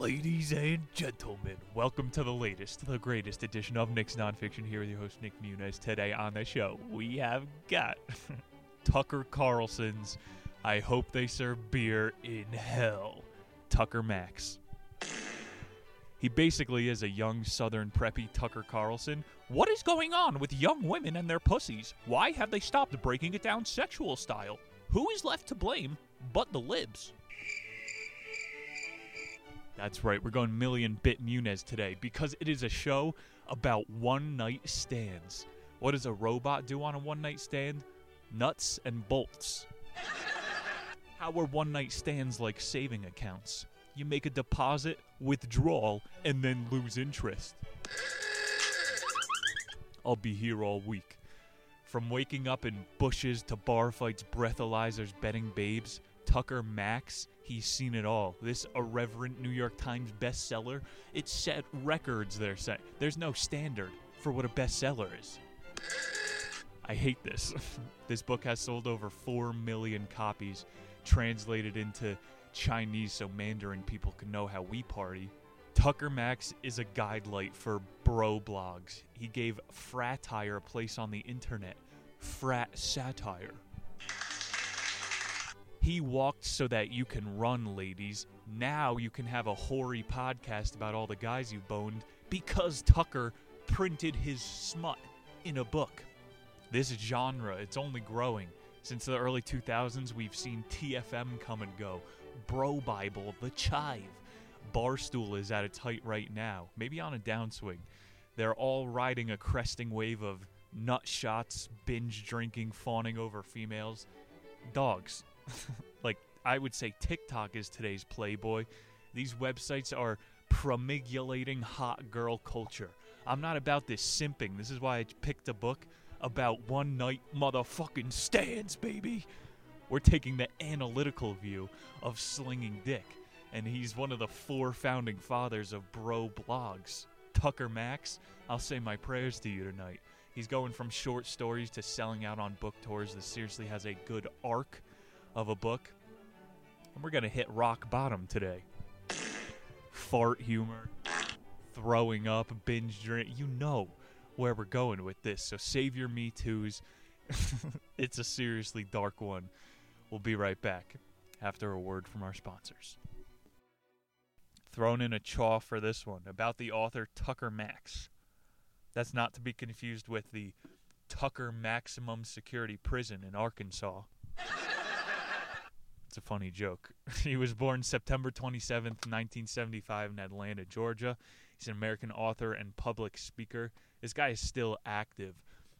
Ladies and gentlemen, welcome to the latest, the greatest edition of Nick's Nonfiction. Here with your host, Nick Muniz. Today on the show, we have got Tucker Carlson's I Hope They Serve Beer in Hell, Tucker Max. He basically is a young southern preppy Tucker Carlson. What is going on with young women and their pussies? Why have they stopped breaking it down sexual style? Who is left to blame but the libs? That's right, we're going million bit Muniz today because it is a show about one night stands. What does a robot do on a one night stand? Nuts and bolts. How are one night stands like saving accounts? You make a deposit, withdrawal, and then lose interest. I'll be here all week. From waking up in bushes to bar fights, breathalyzers, betting babes, Tucker Max, he's seen it all. This irreverent New York Times bestseller, it set records, saying. There's no standard for what a bestseller is. I hate this. this book has sold over 4 million copies, translated into Chinese so Mandarin people can know how we party. Tucker Max is a guide light for bro blogs. He gave fratire a place on the internet. Frat satire. He walked so that you can run, ladies. Now you can have a hoary podcast about all the guys you boned because Tucker printed his smut in a book. This genre, it's only growing. Since the early 2000s, we've seen TFM come and go. Bro Bible, The Chive. Barstool is at its height right now, maybe on a downswing. They're all riding a cresting wave of nut shots, binge drinking, fawning over females. Dogs. like, I would say TikTok is today's Playboy. These websites are promulgating hot girl culture. I'm not about this simping. This is why I picked a book about one night motherfucking stands, baby. We're taking the analytical view of slinging dick, and he's one of the four founding fathers of bro blogs. Tucker Max, I'll say my prayers to you tonight. He's going from short stories to selling out on book tours. This seriously has a good arc of a book. And we're going to hit rock bottom today. Fart humor, throwing up, binge drink. You know where we're going with this. So save your Me Too's. it's a seriously dark one. We'll be right back after a word from our sponsors. Thrown in a chaw for this one about the author Tucker Max. That's not to be confused with the Tucker Maximum Security Prison in Arkansas. It's a funny joke. he was born September 27th, 1975, in Atlanta, Georgia. He's an American author and public speaker. This guy is still active.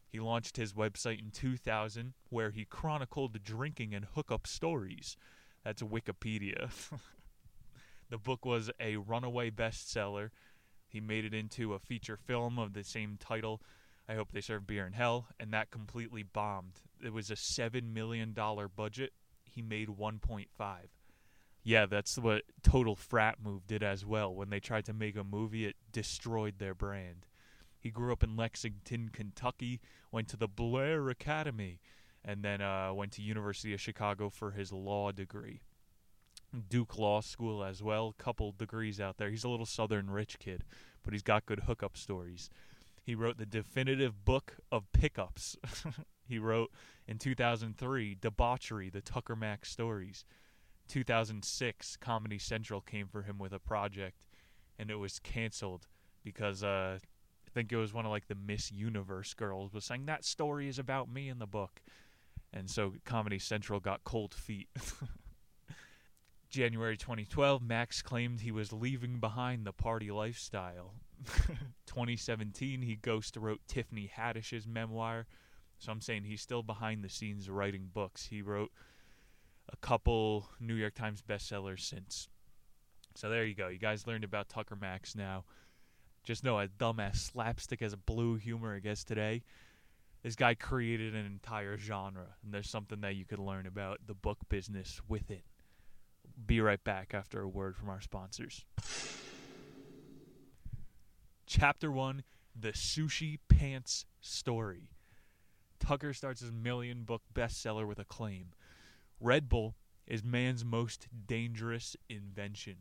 He launched his website in 2000 where he chronicled drinking and hookup stories. That's Wikipedia. the book was a runaway bestseller. He made it into a feature film of the same title. I hope they serve beer in hell, and that completely bombed. It was a seven million dollar budget. He made 1.5. Yeah, that's what Total Frat Move did as well. When they tried to make a movie, it destroyed their brand. He grew up in Lexington, Kentucky, went to the Blair Academy, and then uh, went to University of Chicago for his law degree. Duke Law School as well, couple degrees out there. He's a little southern rich kid, but he's got good hookup stories. He wrote the definitive book of pickups. he wrote in 2003 Debauchery, the Tucker Max stories. 2006 Comedy Central came for him with a project and it was canceled because uh, I think it was one of like the Miss Universe girls was saying that story is about me in the book. And so Comedy Central got cold feet. January 2012, Max claimed he was leaving behind the party lifestyle. 2017, he ghost wrote Tiffany Haddish's memoir. So I'm saying he's still behind the scenes writing books. He wrote a couple New York Times bestsellers since. So there you go. You guys learned about Tucker Max now. Just know a dumbass slapstick has a blue humor, I guess, today. This guy created an entire genre, and there's something that you could learn about the book business with it. Be right back after a word from our sponsors. Chapter 1 The Sushi Pants Story. Tucker starts his million book bestseller with a claim Red Bull is man's most dangerous invention.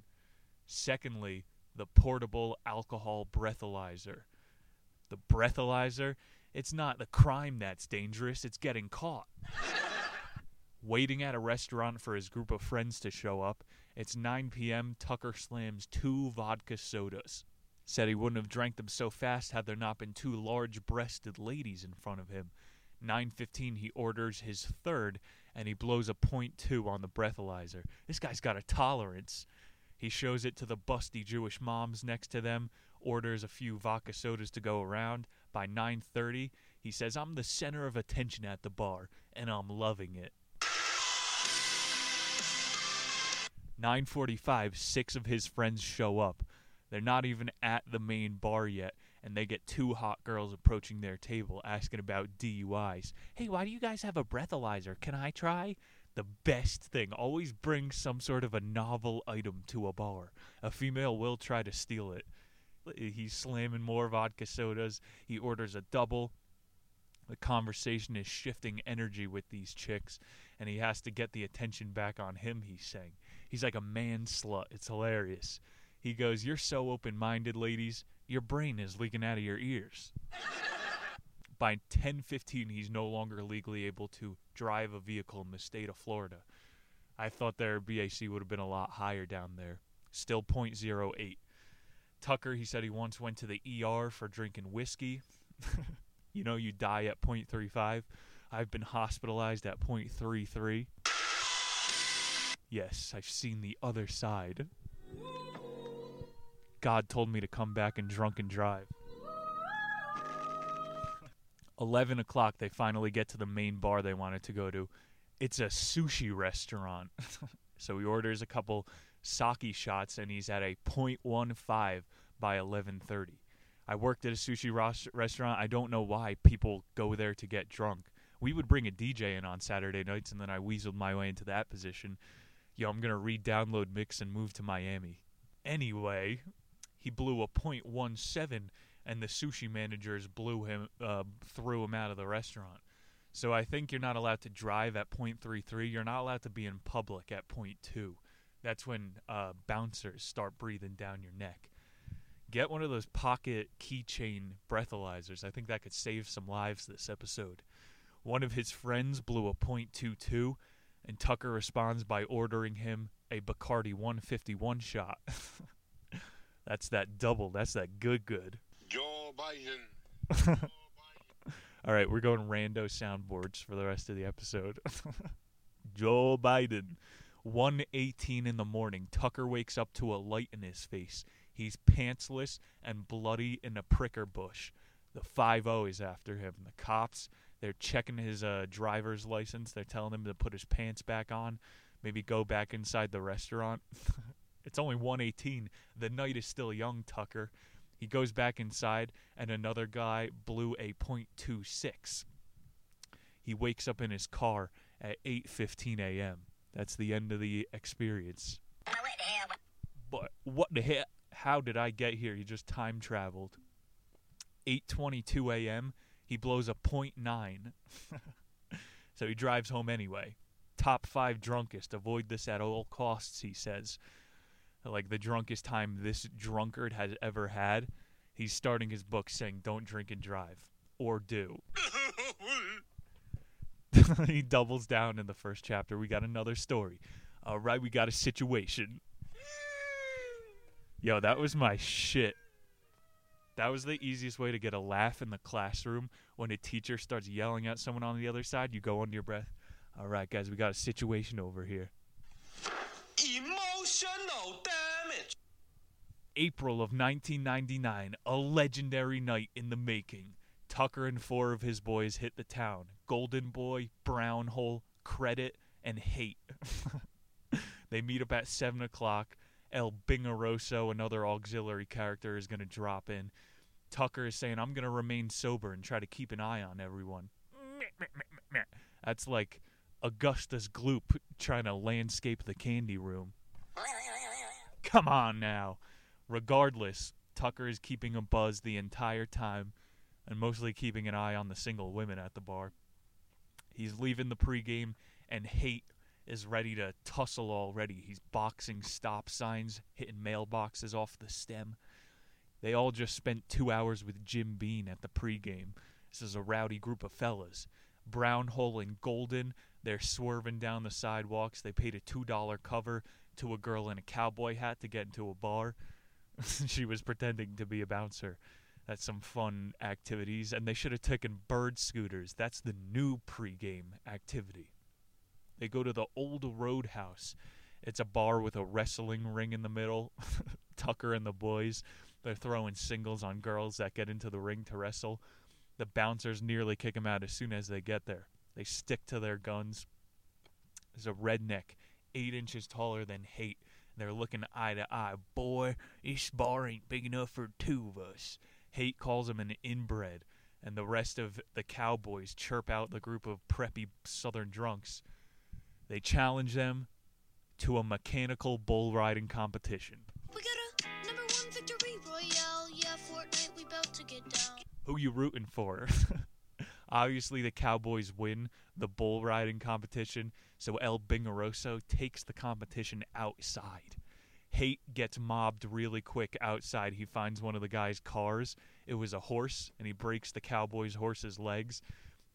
Secondly, the portable alcohol breathalyzer. The breathalyzer, it's not the crime that's dangerous, it's getting caught. Waiting at a restaurant for his group of friends to show up, it's 9 p.m. Tucker slams two vodka sodas. Said he wouldn't have drank them so fast had there not been two large-breasted ladies in front of him. 9:15 he orders his third and he blows a point two on the breathalyzer. This guy's got a tolerance. He shows it to the busty Jewish moms next to them, orders a few vodka sodas to go around. By 9:30, he says, "I'm the center of attention at the bar and I'm loving it." 9:45, six of his friends show up. They're not even at the main bar yet, and they get two hot girls approaching their table asking about DUIs. Hey, why do you guys have a breathalyzer? Can I try? The best thing. Always bring some sort of a novel item to a bar. A female will try to steal it. He's slamming more vodka sodas. He orders a double. The conversation is shifting energy with these chicks, and he has to get the attention back on him, he's saying. He's like a man slut. It's hilarious. He goes, You're so open minded, ladies. Your brain is leaking out of your ears. By 10:15, he's no longer legally able to drive a vehicle in the state of Florida. I thought their BAC would have been a lot higher down there. Still .08. Tucker, he said he once went to the ER for drinking whiskey. you know, you die at .35. I've been hospitalized at .33. Yes, I've seen the other side. God told me to come back and drunk and drive. 11 o'clock, they finally get to the main bar they wanted to go to. It's a sushi restaurant. so he orders a couple sake shots and he's at a 0.15 by 11:30. I worked at a sushi ros- restaurant. I don't know why people go there to get drunk. We would bring a DJ in on Saturday nights and then I weaseled my way into that position. Yo, I'm going to re-download Mix and move to Miami. Anyway, he blew a .17 and the sushi managers blew him uh, threw him out of the restaurant. So I think you're not allowed to drive at .33. You're not allowed to be in public at .2. That's when uh, bouncers start breathing down your neck. Get one of those pocket keychain breathalyzers. I think that could save some lives this episode. One of his friends blew a .22, and Tucker responds by ordering him a Bacardi 151 shot. That's that double. That's that good good. Joe Biden. All right, we're going rando soundboards for the rest of the episode. Joe Biden. 1:18 in the morning. Tucker wakes up to a light in his face. He's pantsless and bloody in a pricker bush. The 5 is after him. The cops, they're checking his uh, driver's license. They're telling him to put his pants back on, maybe go back inside the restaurant. It's only 118. The night is still young, Tucker. He goes back inside, and another guy blew a .26. He wakes up in his car at 8:15 a.m. That's the end of the experience. But what the hell? How did I get here? He just time traveled. 8:22 a.m. He blows a .9. so he drives home anyway. Top five drunkest. Avoid this at all costs, he says like the drunkest time this drunkard has ever had. He's starting his book saying, "Don't drink and drive, or do." he doubles down in the first chapter. We got another story. All right, we got a situation. Yo, that was my shit. That was the easiest way to get a laugh in the classroom when a teacher starts yelling at someone on the other side. You go under your breath. All right, guys, we got a situation over here. April of 1999, a legendary night in the making. Tucker and four of his boys hit the town Golden Boy, Brown Hole, Credit, and Hate. they meet up at 7 o'clock. El Bingaroso, another auxiliary character, is going to drop in. Tucker is saying, I'm going to remain sober and try to keep an eye on everyone. That's like Augustus Gloop trying to landscape the candy room. Come on now. Regardless, Tucker is keeping a buzz the entire time and mostly keeping an eye on the single women at the bar. He's leaving the pregame, and Hate is ready to tussle already. He's boxing stop signs, hitting mailboxes off the stem. They all just spent two hours with Jim Beam at the pregame. This is a rowdy group of fellas. Brown Hole and Golden, they're swerving down the sidewalks. They paid a $2 cover to a girl in a cowboy hat to get into a bar. she was pretending to be a bouncer. That's some fun activities. And they should have taken bird scooters. That's the new pregame activity. They go to the old Roadhouse. It's a bar with a wrestling ring in the middle. Tucker and the boys, they're throwing singles on girls that get into the ring to wrestle. The bouncers nearly kick them out as soon as they get there. They stick to their guns. There's a redneck, eight inches taller than Hate. They're looking eye to eye. Boy, this bar ain't big enough for two of us. Hate calls him an inbred, and the rest of the cowboys chirp out the group of preppy southern drunks. They challenge them to a mechanical bull riding competition. We got a number one victory royale. Yeah, Fortnite, we about to get down. Who you rooting for? Obviously, the Cowboys win the bull riding competition, so El Bingaroso takes the competition outside. Hate gets mobbed really quick outside. He finds one of the guy's cars. It was a horse, and he breaks the Cowboys' horse's legs.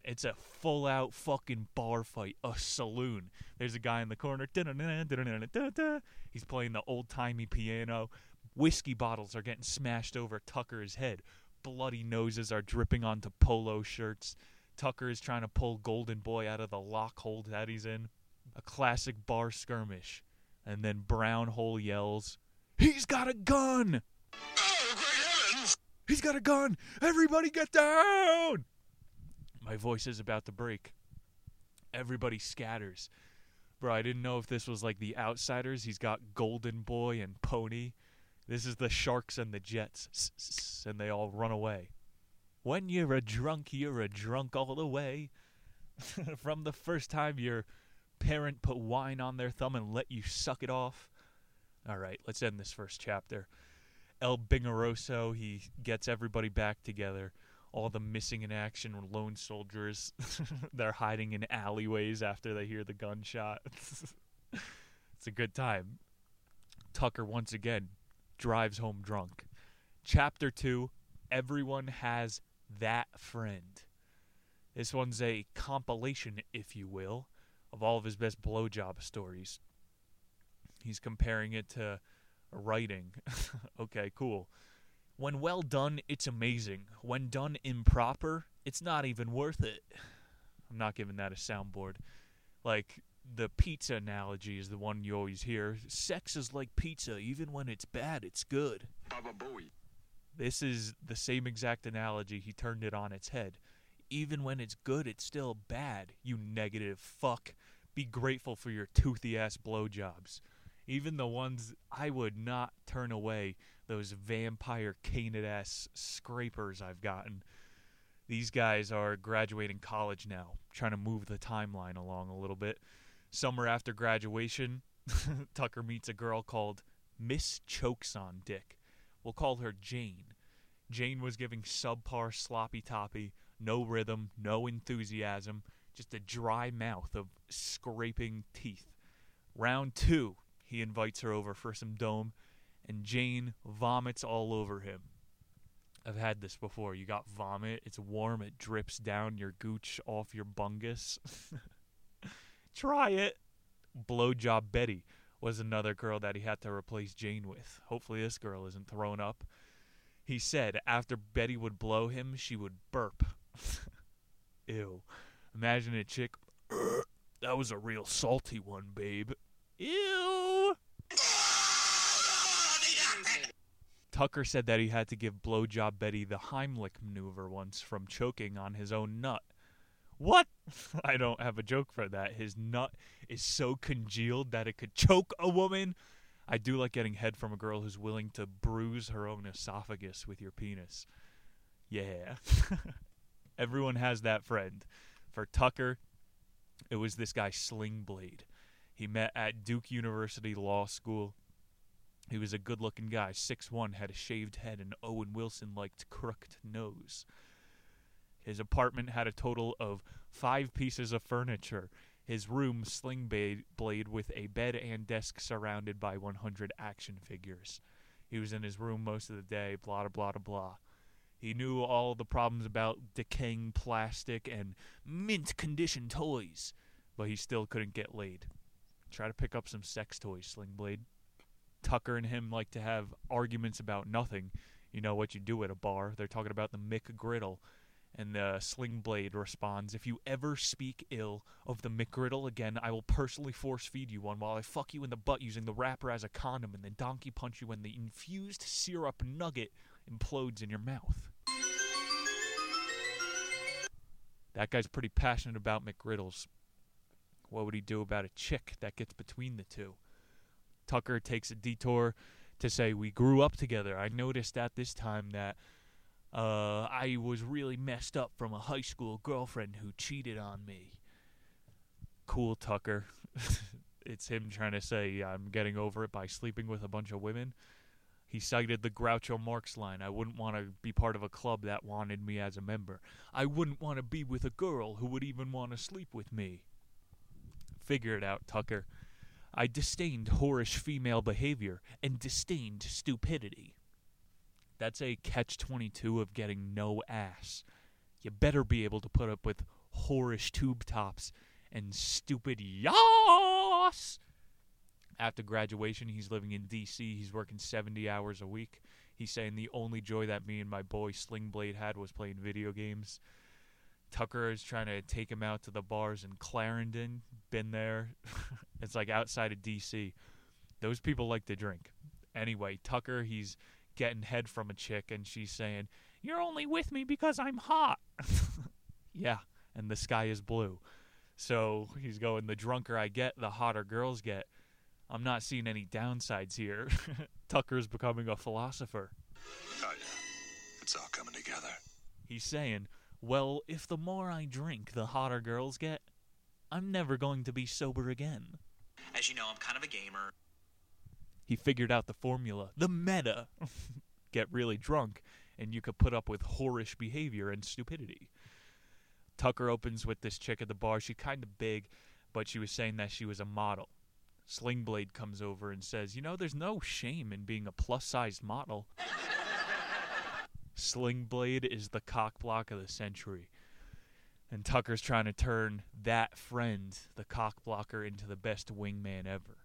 It's a full out fucking bar fight, a saloon. There's a guy in the corner. He's playing the old timey piano. Whiskey bottles are getting smashed over Tucker's head. Bloody noses are dripping onto polo shirts. Tucker is trying to pull Golden Boy out of the lock hold that he's in. A classic bar skirmish. And then Brown Hole yells, He's got a gun! Oh, great heavens! He's got a gun! Everybody get down! My voice is about to break. Everybody scatters. Bro, I didn't know if this was like the outsiders. He's got Golden Boy and Pony. This is the Sharks and the Jets. And they all run away. When you're a drunk, you're a drunk all the way. From the first time your parent put wine on their thumb and let you suck it off. All right, let's end this first chapter. El Bingaroso, he gets everybody back together. All the missing in action lone soldiers, they're hiding in alleyways after they hear the gunshot. it's a good time. Tucker once again drives home drunk. Chapter 2 Everyone has that friend. This one's a compilation, if you will, of all of his best blowjob stories. He's comparing it to writing. okay, cool. When well done, it's amazing. When done improper, it's not even worth it. I'm not giving that a soundboard. Like, the pizza analogy is the one you always hear. Sex is like pizza. Even when it's bad, it's good. Baba. This is the same exact analogy. He turned it on its head. Even when it's good, it's still bad, you negative fuck. Be grateful for your toothy ass blowjobs. Even the ones I would not turn away, those vampire canid ass scrapers I've gotten. These guys are graduating college now, trying to move the timeline along a little bit. Summer after graduation, Tucker meets a girl called Miss Chokes on Dick. We'll call her Jane. Jane was giving subpar sloppy toppy, no rhythm, no enthusiasm, just a dry mouth of scraping teeth. Round two, he invites her over for some dome, and Jane vomits all over him. I've had this before. You got vomit, it's warm, it drips down your gooch off your bungus. Try it. Blowjob Betty was another girl that he had to replace Jane with. Hopefully, this girl isn't thrown up. He said after Betty would blow him, she would burp. Ew. Imagine a chick. That was a real salty one, babe. Ew. Tucker said that he had to give Blowjob Betty the Heimlich maneuver once from choking on his own nut. What? I don't have a joke for that. His nut is so congealed that it could choke a woman. I do like getting head from a girl who's willing to bruise her own esophagus with your penis. Yeah. Everyone has that friend. For Tucker, it was this guy Slingblade. He met at Duke University Law School. He was a good looking guy, six one, had a shaved head, and Owen Wilson liked crooked nose. His apartment had a total of five pieces of furniture. his room sling blade with a bed and desk surrounded by 100 action figures. He was in his room most of the day, blah, blah, blah, blah. He knew all the problems about decaying plastic and mint condition toys, but he still couldn't get laid. Try to pick up some sex toys, Sling Blade. Tucker and him like to have arguments about nothing. You know what you do at a bar. They're talking about the McGriddle. And the Sling Blade responds, If you ever speak ill of the McGriddle again, I will personally force feed you one while I fuck you in the butt using the wrapper as a condom and then donkey punch you when the infused syrup nugget implodes in your mouth. That guy's pretty passionate about McGriddles. What would he do about a chick that gets between the two? Tucker takes a detour to say, We grew up together. I noticed at this time that uh, I was really messed up from a high school girlfriend who cheated on me. Cool, Tucker. it's him trying to say, I'm getting over it by sleeping with a bunch of women. He cited the Groucho Marx line I wouldn't want to be part of a club that wanted me as a member. I wouldn't want to be with a girl who would even want to sleep with me. Figure it out, Tucker. I disdained whorish female behavior and disdained stupidity. That's a catch 22 of getting no ass. You better be able to put up with whorish tube tops and stupid yas. After graduation, he's living in D.C. He's working 70 hours a week. He's saying the only joy that me and my boy Slingblade had was playing video games. Tucker is trying to take him out to the bars in Clarendon. Been there. it's like outside of D.C. Those people like to drink. Anyway, Tucker, he's getting head from a chick, and she's saying, You're only with me because I'm hot. yeah, and the sky is blue. So he's going, The drunker I get, the hotter girls get. I'm not seeing any downsides here. Tucker's becoming a philosopher. Oh, yeah. It's all coming together. He's saying, Well, if the more I drink, the hotter girls get, I'm never going to be sober again. As you know, I'm kind of a gamer. He figured out the formula, the meta. Get really drunk, and you could put up with whorish behavior and stupidity. Tucker opens with this chick at the bar. She's kind of big, but she was saying that she was a model. Slingblade comes over and says, You know, there's no shame in being a plus sized model. Slingblade is the cock block of the century. And Tucker's trying to turn that friend, the cock blocker, into the best wingman ever.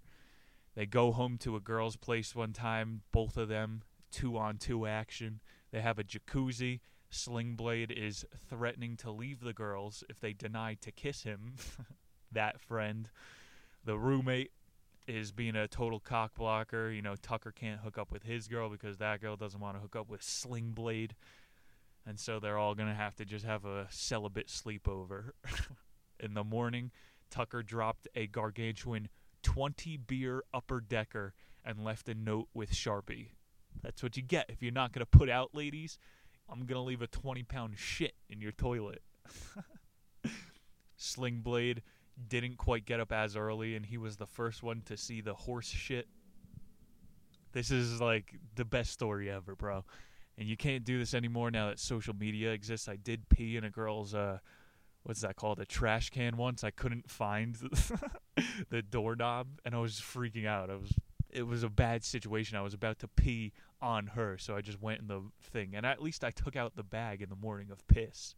They go home to a girl's place one time, both of them, two on two action. They have a jacuzzi. Slingblade is threatening to leave the girls if they deny to kiss him. that friend. The roommate is being a total cock blocker. You know, Tucker can't hook up with his girl because that girl doesn't want to hook up with Slingblade. And so they're all going to have to just have a celibate sleepover. In the morning, Tucker dropped a gargantuan 20 beer upper decker and left a note with Sharpie. That's what you get if you're not going to put out, ladies. I'm going to leave a 20 pound shit in your toilet. Slingblade didn't quite get up as early, and he was the first one to see the horse shit. This is like the best story ever, bro. And you can't do this anymore now that social media exists. I did pee in a girl's uh what's that called? A trash can once. I couldn't find the doorknob and I was freaking out. I was it was a bad situation. I was about to pee on her, so I just went in the thing. And at least I took out the bag in the morning of piss.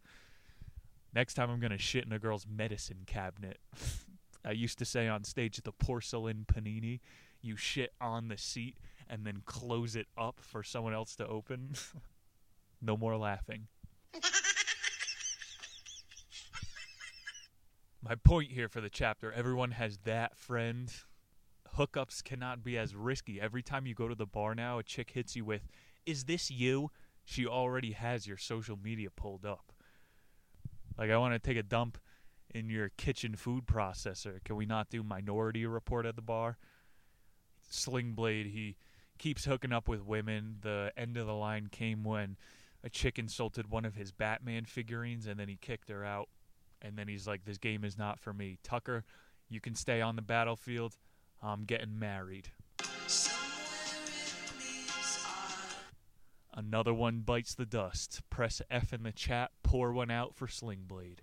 Next time I'm going to shit in a girl's medicine cabinet. I used to say on stage at the porcelain panini, you shit on the seat and then close it up for someone else to open. no more laughing. My point here for the chapter everyone has that friend. Hookups cannot be as risky. Every time you go to the bar now, a chick hits you with, Is this you? She already has your social media pulled up. Like, I want to take a dump in your kitchen food processor. Can we not do minority report at the bar? Slingblade, he keeps hooking up with women. The end of the line came when a chick insulted one of his Batman figurines and then he kicked her out. And then he's like, This game is not for me. Tucker, you can stay on the battlefield. I'm getting married. Another one bites the dust. Press F in the chat, pour one out for Slingblade.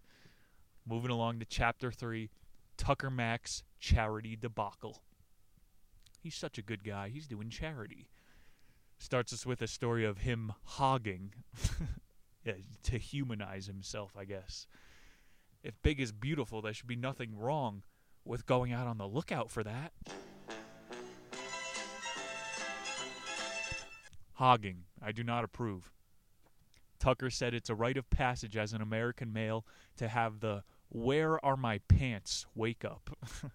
Moving along to chapter 3 Tucker Max charity debacle. He's such a good guy. He's doing charity. Starts us with a story of him hogging yeah, to humanize himself, I guess. If big is beautiful, there should be nothing wrong with going out on the lookout for that. Hogging. I do not approve. Tucker said it's a rite of passage as an American male to have the where are my pants wake up.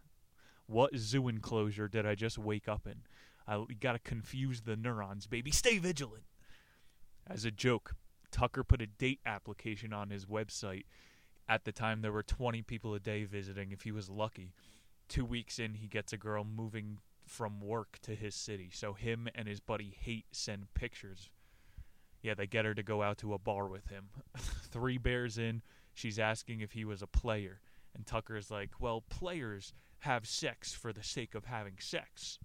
what zoo enclosure did I just wake up in? I gotta confuse the neurons, baby. Stay vigilant. As a joke, Tucker put a date application on his website. At the time, there were 20 people a day visiting if he was lucky. Two weeks in, he gets a girl moving from work to his city. So him and his buddy Hate send pictures. Yeah, they get her to go out to a bar with him. Three bears in, she's asking if he was a player. And Tucker's like, well, players have sex for the sake of having sex.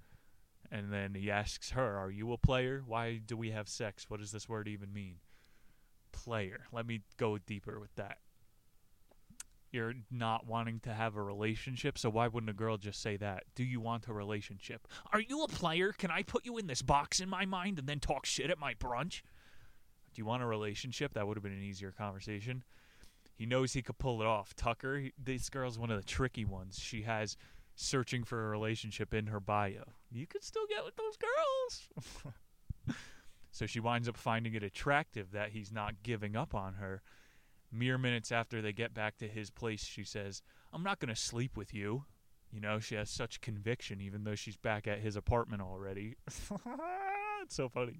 And then he asks her, Are you a player? Why do we have sex? What does this word even mean? Player. Let me go deeper with that. You're not wanting to have a relationship, so why wouldn't a girl just say that? Do you want a relationship? Are you a player? Can I put you in this box in my mind and then talk shit at my brunch? Do you want a relationship? That would have been an easier conversation. He knows he could pull it off. Tucker, he, this girl's one of the tricky ones. She has searching for a relationship in her bio. You could still get with those girls. so she winds up finding it attractive that he's not giving up on her. Mere minutes after they get back to his place, she says, I'm not going to sleep with you. You know, she has such conviction, even though she's back at his apartment already. it's so funny.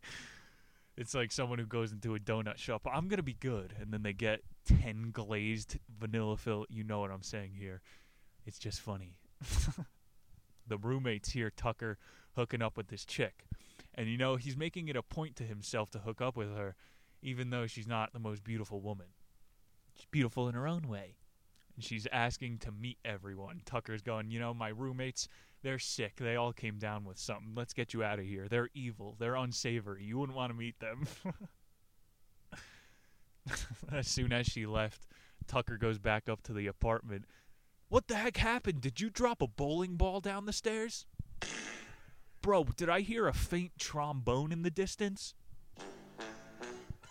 It's like someone who goes into a donut shop. I'm to be good. And then they get 10 glazed vanilla fill. You know what I'm saying here. It's just funny. the roommates hear Tucker hooking up with this chick. And you know, he's making it a point to himself to hook up with her, even though she's not the most beautiful woman. She's beautiful in her own way. And she's asking to meet everyone. Tucker's going, you know, my roommates, they're sick. They all came down with something. Let's get you out of here. They're evil. They're unsavory. You wouldn't want to meet them. as soon as she left, Tucker goes back up to the apartment. What the heck happened? Did you drop a bowling ball down the stairs? Bro, did I hear a faint trombone in the distance?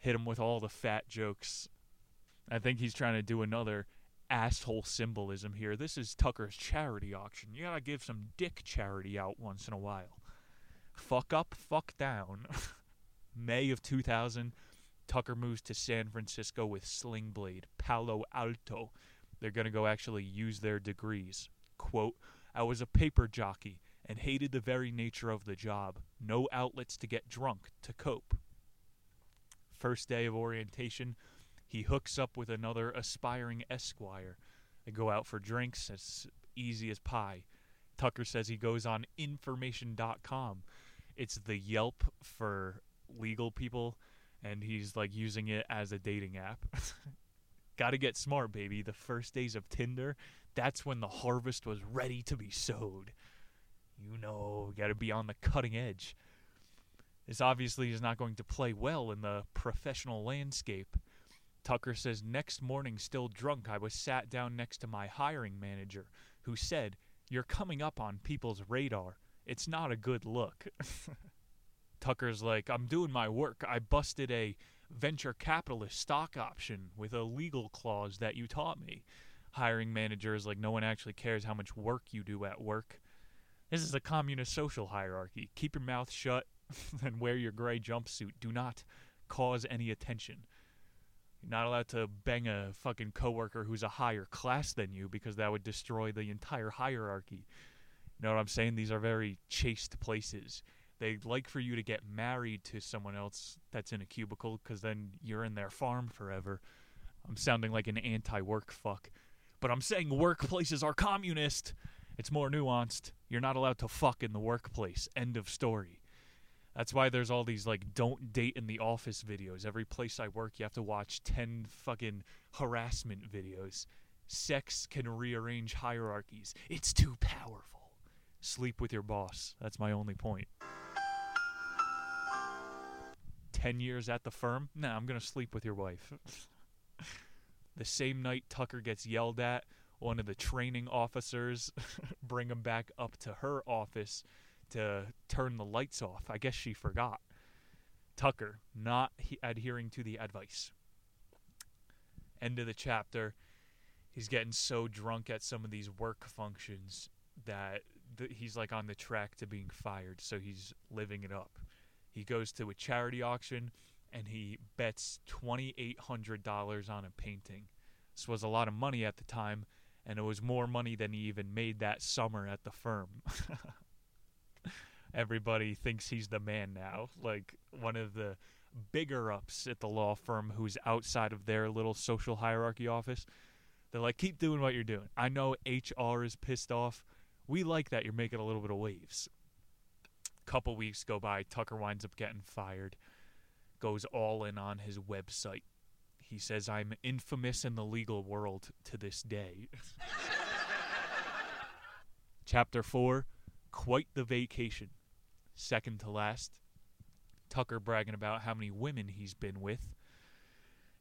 Hit him with all the fat jokes. I think he's trying to do another asshole symbolism here. This is Tucker's charity auction. You gotta give some dick charity out once in a while. Fuck up, fuck down. May of 2000, Tucker moves to San Francisco with Sling Blade, Palo Alto. They're gonna go actually use their degrees. Quote, I was a paper jockey and hated the very nature of the job. No outlets to get drunk to cope. First day of orientation, he hooks up with another aspiring esquire. They go out for drinks as easy as pie. Tucker says he goes on information.com. It's the Yelp for legal people, and he's like using it as a dating app. Got to get smart, baby. The first days of Tinder, that's when the harvest was ready to be sowed. You know, got to be on the cutting edge. This obviously is not going to play well in the professional landscape. Tucker says, Next morning, still drunk, I was sat down next to my hiring manager, who said, You're coming up on people's radar. It's not a good look. Tucker's like, I'm doing my work. I busted a venture capitalist stock option with a legal clause that you taught me. Hiring manager is like, No one actually cares how much work you do at work. This is a communist social hierarchy. Keep your mouth shut and wear your gray jumpsuit. Do not cause any attention. You're not allowed to bang a fucking coworker who's a higher class than you because that would destroy the entire hierarchy. You know what I'm saying? These are very chaste places. They'd like for you to get married to someone else that's in a cubicle because then you're in their farm forever. I'm sounding like an anti work fuck. But I'm saying workplaces are communist. It's more nuanced. You're not allowed to fuck in the workplace. End of story. That's why there's all these like don't date in the office videos. Every place I work, you have to watch 10 fucking harassment videos. Sex can rearrange hierarchies. It's too powerful. Sleep with your boss. That's my only point. 10 years at the firm? Nah, I'm going to sleep with your wife. the same night Tucker gets yelled at, one of the training officers bring him back up to her office to turn the lights off. I guess she forgot. Tucker not he- adhering to the advice. End of the chapter. He's getting so drunk at some of these work functions that th- he's like on the track to being fired, so he's living it up. He goes to a charity auction and he bets $2,800 on a painting. This was a lot of money at the time, and it was more money than he even made that summer at the firm. Everybody thinks he's the man now, like one of the bigger ups at the law firm who's outside of their little social hierarchy office. They're like, keep doing what you're doing. I know HR is pissed off. We like that you're making a little bit of waves. Couple weeks go by, Tucker winds up getting fired, goes all in on his website. He says, I'm infamous in the legal world to this day. Chapter 4 Quite the Vacation. Second to last. Tucker bragging about how many women he's been with.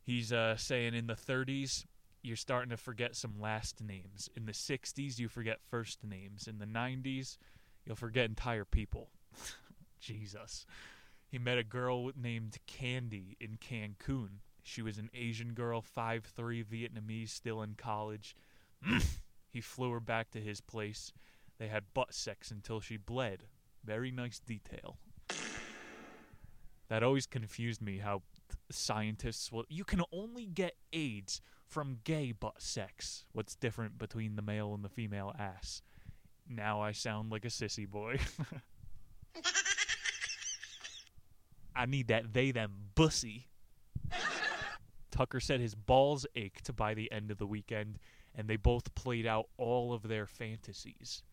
He's uh, saying in the 30s, you're starting to forget some last names. In the 60s, you forget first names. In the 90s, you'll forget entire people. Jesus. He met a girl named Candy in Cancun. She was an Asian girl, 5'3, Vietnamese, still in college. he flew her back to his place. They had butt sex until she bled. Very nice detail. That always confused me how scientists will. You can only get AIDS from gay butt sex. What's different between the male and the female ass? Now I sound like a sissy boy. I need that they them bussy. Tucker said his balls ached by the end of the weekend, and they both played out all of their fantasies.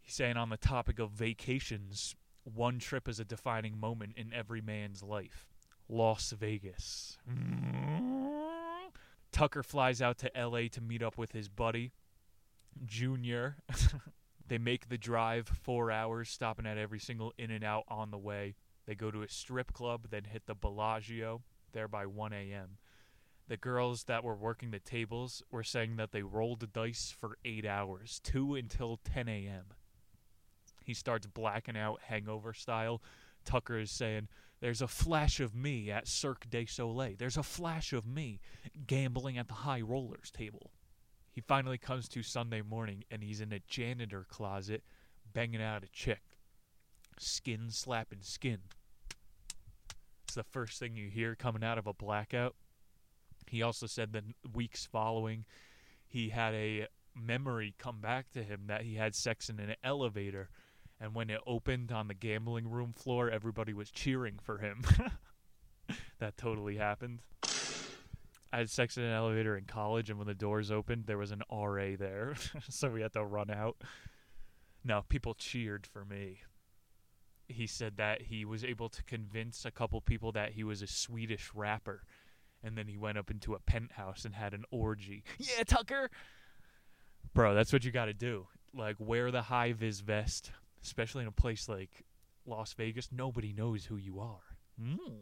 He's saying on the topic of vacations, one trip is a defining moment in every man's life. Las Vegas. Tucker flies out to LA to meet up with his buddy, Junior. they make the drive four hours, stopping at every single In-N-Out on the way. They go to a strip club, then hit the Bellagio, there by 1 a.m. The girls that were working the tables were saying that they rolled the dice for eight hours, 2 until 10 a.m. He starts blacking out hangover style. Tucker is saying, There's a flash of me at Cirque du Soleil. There's a flash of me gambling at the high rollers table. He finally comes to Sunday morning and he's in a janitor closet banging out a chick. Skin slapping skin. It's the first thing you hear coming out of a blackout. He also said that weeks following, he had a memory come back to him that he had sex in an elevator. And when it opened on the gambling room floor, everybody was cheering for him. that totally happened. I had sex in an elevator in college, and when the doors opened, there was an RA there. so we had to run out. No, people cheered for me. He said that he was able to convince a couple people that he was a Swedish rapper. And then he went up into a penthouse and had an orgy. Yeah, Tucker! Bro, that's what you gotta do. Like, wear the high vis vest, especially in a place like Las Vegas. Nobody knows who you are. Mm.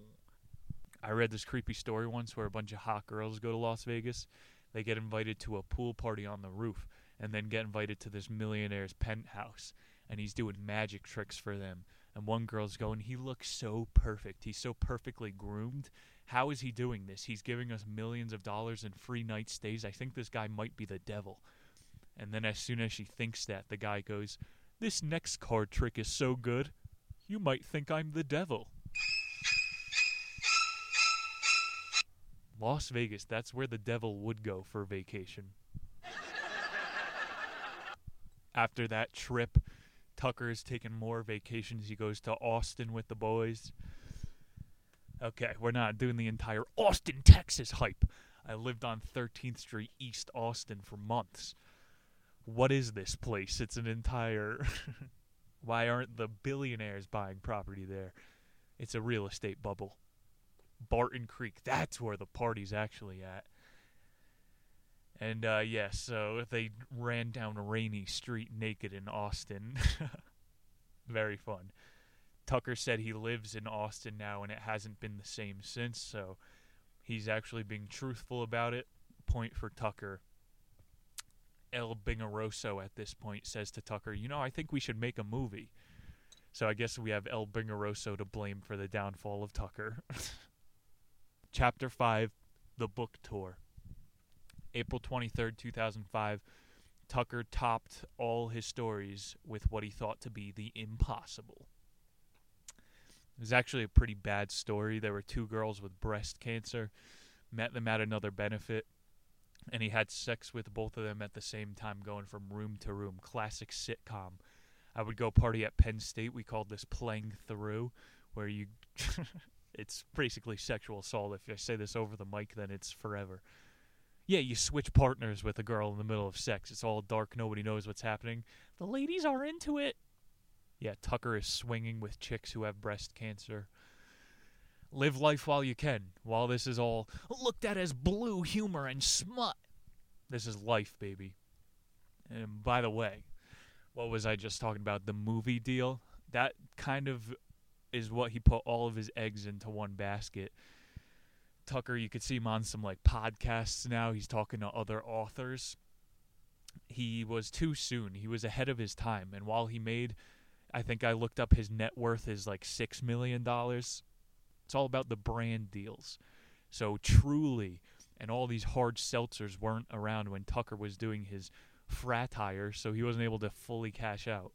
I read this creepy story once where a bunch of hot girls go to Las Vegas. They get invited to a pool party on the roof and then get invited to this millionaire's penthouse. And he's doing magic tricks for them. And one girl's going, He looks so perfect. He's so perfectly groomed. How is he doing this? He's giving us millions of dollars in free night stays. I think this guy might be the devil. And then, as soon as she thinks that, the guy goes, This next card trick is so good, you might think I'm the devil. Las Vegas, that's where the devil would go for vacation. After that trip, Tucker is taking more vacations. He goes to Austin with the boys. Okay, we're not doing the entire Austin, Texas hype. I lived on 13th Street, East Austin for months. What is this place? It's an entire. Why aren't the billionaires buying property there? It's a real estate bubble. Barton Creek, that's where the party's actually at. And uh yeah, so they ran down a Rainey Street naked in Austin. Very fun. Tucker said he lives in Austin now and it hasn't been the same since, so he's actually being truthful about it. Point for Tucker. El Bingaroso at this point says to Tucker, "You know, I think we should make a movie." So I guess we have El Bingaroso to blame for the downfall of Tucker. Chapter 5 The Book Tour. April 23rd, 2005. Tucker topped all his stories with what he thought to be the impossible. It was actually a pretty bad story. There were two girls with breast cancer, met them at another benefit, and he had sex with both of them at the same time, going from room to room. Classic sitcom. I would go party at Penn State. We called this playing through, where you. it's basically sexual assault. If I say this over the mic, then it's forever. Yeah, you switch partners with a girl in the middle of sex. It's all dark. Nobody knows what's happening. The ladies are into it. Yeah, Tucker is swinging with chicks who have breast cancer. Live life while you can. While this is all looked at as blue humor and smut. This is life, baby. And by the way, what was I just talking about? The movie deal? That kind of is what he put all of his eggs into one basket. Tucker, you could see him on some like podcasts now. He's talking to other authors. He was too soon. He was ahead of his time. And while he made, I think I looked up his net worth is like $6 million. It's all about the brand deals. So truly, and all these hard seltzers weren't around when Tucker was doing his fratire, so he wasn't able to fully cash out.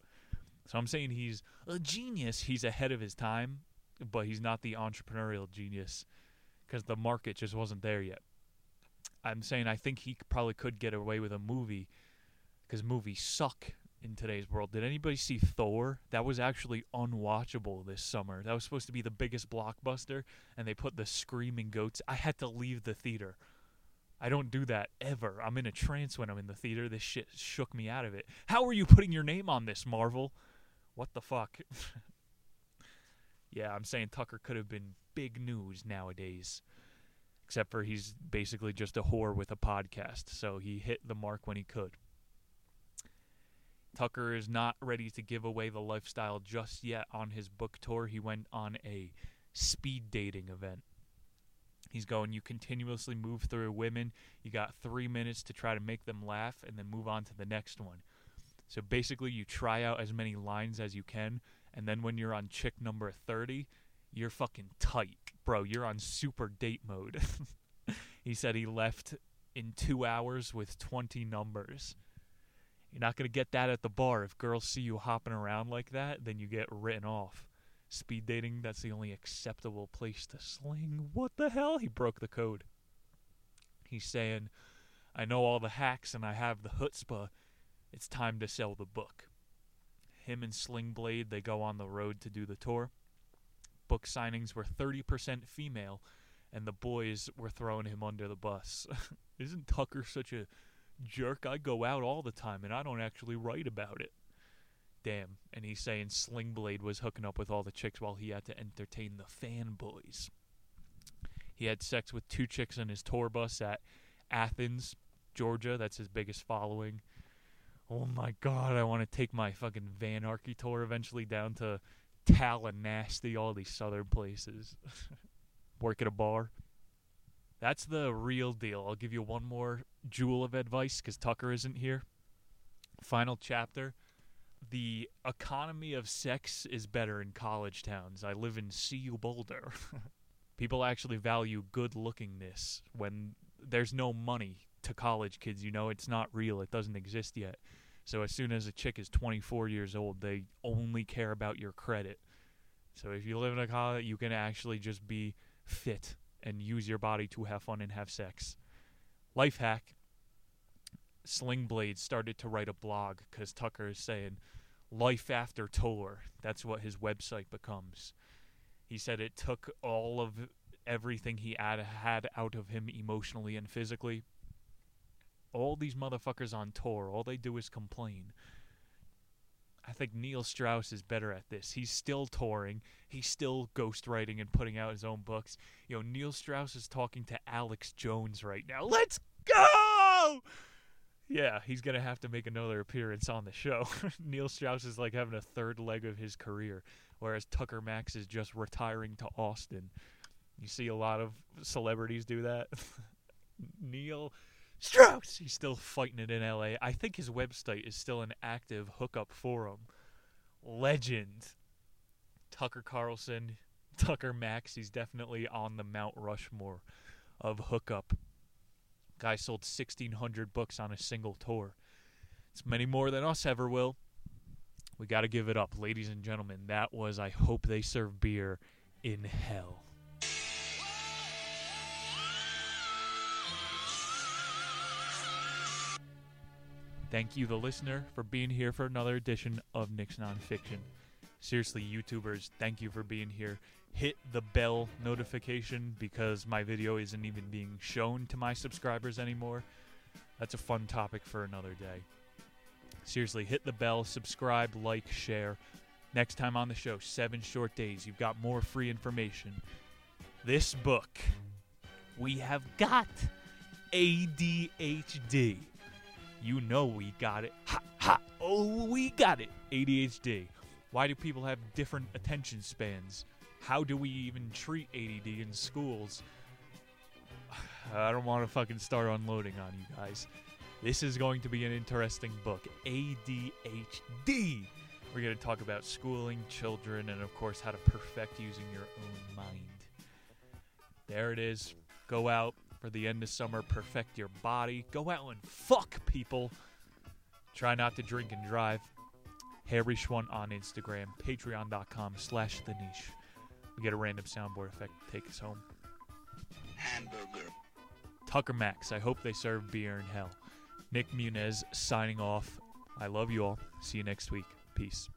So I'm saying he's a genius. He's ahead of his time, but he's not the entrepreneurial genius because the market just wasn't there yet. I'm saying I think he probably could get away with a movie because movies suck in today's world. Did anybody see Thor? That was actually unwatchable this summer. That was supposed to be the biggest blockbuster, and they put the screaming goats. I had to leave the theater. I don't do that ever. I'm in a trance when I'm in the theater. This shit shook me out of it. How are you putting your name on this, Marvel? What the fuck? yeah, I'm saying Tucker could have been big news nowadays. Except for he's basically just a whore with a podcast, so he hit the mark when he could. Tucker is not ready to give away the lifestyle just yet on his book tour. He went on a speed dating event. He's going, you continuously move through women. You got three minutes to try to make them laugh and then move on to the next one. So basically, you try out as many lines as you can, and then when you're on chick number 30, you're fucking tight, bro. You're on super date mode. he said he left in two hours with 20 numbers. You're not going to get that at the bar. If girls see you hopping around like that, then you get written off. Speed dating, that's the only acceptable place to sling. What the hell? He broke the code. He's saying, I know all the hacks and I have the chutzpah. It's time to sell the book. Him and Sling Blade, they go on the road to do the tour. Book signings were 30% female, and the boys were throwing him under the bus. Isn't Tucker such a jerk, I go out all the time and I don't actually write about it. Damn. And he's saying Slingblade was hooking up with all the chicks while he had to entertain the fanboys. He had sex with two chicks on his tour bus at Athens, Georgia. That's his biggest following. Oh my god, I want to take my fucking Vanarchy tour eventually down to Tallahassee, all these southern places. Work at a bar. That's the real deal. I'll give you one more jewel of advice because Tucker isn't here. Final chapter. The economy of sex is better in college towns. I live in CU Boulder. People actually value good lookingness when there's no money to college kids. You know, it's not real, it doesn't exist yet. So as soon as a chick is 24 years old, they only care about your credit. So if you live in a college, you can actually just be fit and use your body to have fun and have sex. Life hack Sling Blade started to write a blog because Tucker is saying life after tour. That's what his website becomes. He said it took all of everything he had, had out of him emotionally and physically. All these motherfuckers on tour, all they do is complain. I think Neil Strauss is better at this. He's still touring. He's still ghostwriting and putting out his own books. You know, Neil Strauss is talking to Alex Jones right now. Let's go! Yeah, he's going to have to make another appearance on the show. Neil Strauss is like having a third leg of his career, whereas Tucker Max is just retiring to Austin. You see a lot of celebrities do that. Neil Strauss. He's still fighting it in L.A. I think his website is still an active hookup forum. Legend. Tucker Carlson, Tucker Max. He's definitely on the Mount Rushmore of hookup. Guy sold 1,600 books on a single tour. It's many more than us ever will. We got to give it up, ladies and gentlemen. That was I Hope They Serve Beer in Hell. Thank you, the listener, for being here for another edition of Nick's Nonfiction. Seriously, YouTubers, thank you for being here. Hit the bell notification because my video isn't even being shown to my subscribers anymore. That's a fun topic for another day. Seriously, hit the bell, subscribe, like, share. Next time on the show, Seven Short Days. You've got more free information. This book, we have got ADHD. You know we got it. Ha ha! Oh, we got it. ADHD. Why do people have different attention spans? How do we even treat ADD in schools? I don't want to fucking start unloading on you guys. This is going to be an interesting book. ADHD. We're going to talk about schooling children and, of course, how to perfect using your own mind. There it is. Go out for the end of summer, perfect your body. Go out and fuck people. Try not to drink and drive. Harry Schwant on Instagram, patreon.com slash the niche. We get a random soundboard effect to take us home. Hamburger. Tucker Max, I hope they serve beer in hell. Nick Muniz signing off. I love you all. See you next week. Peace.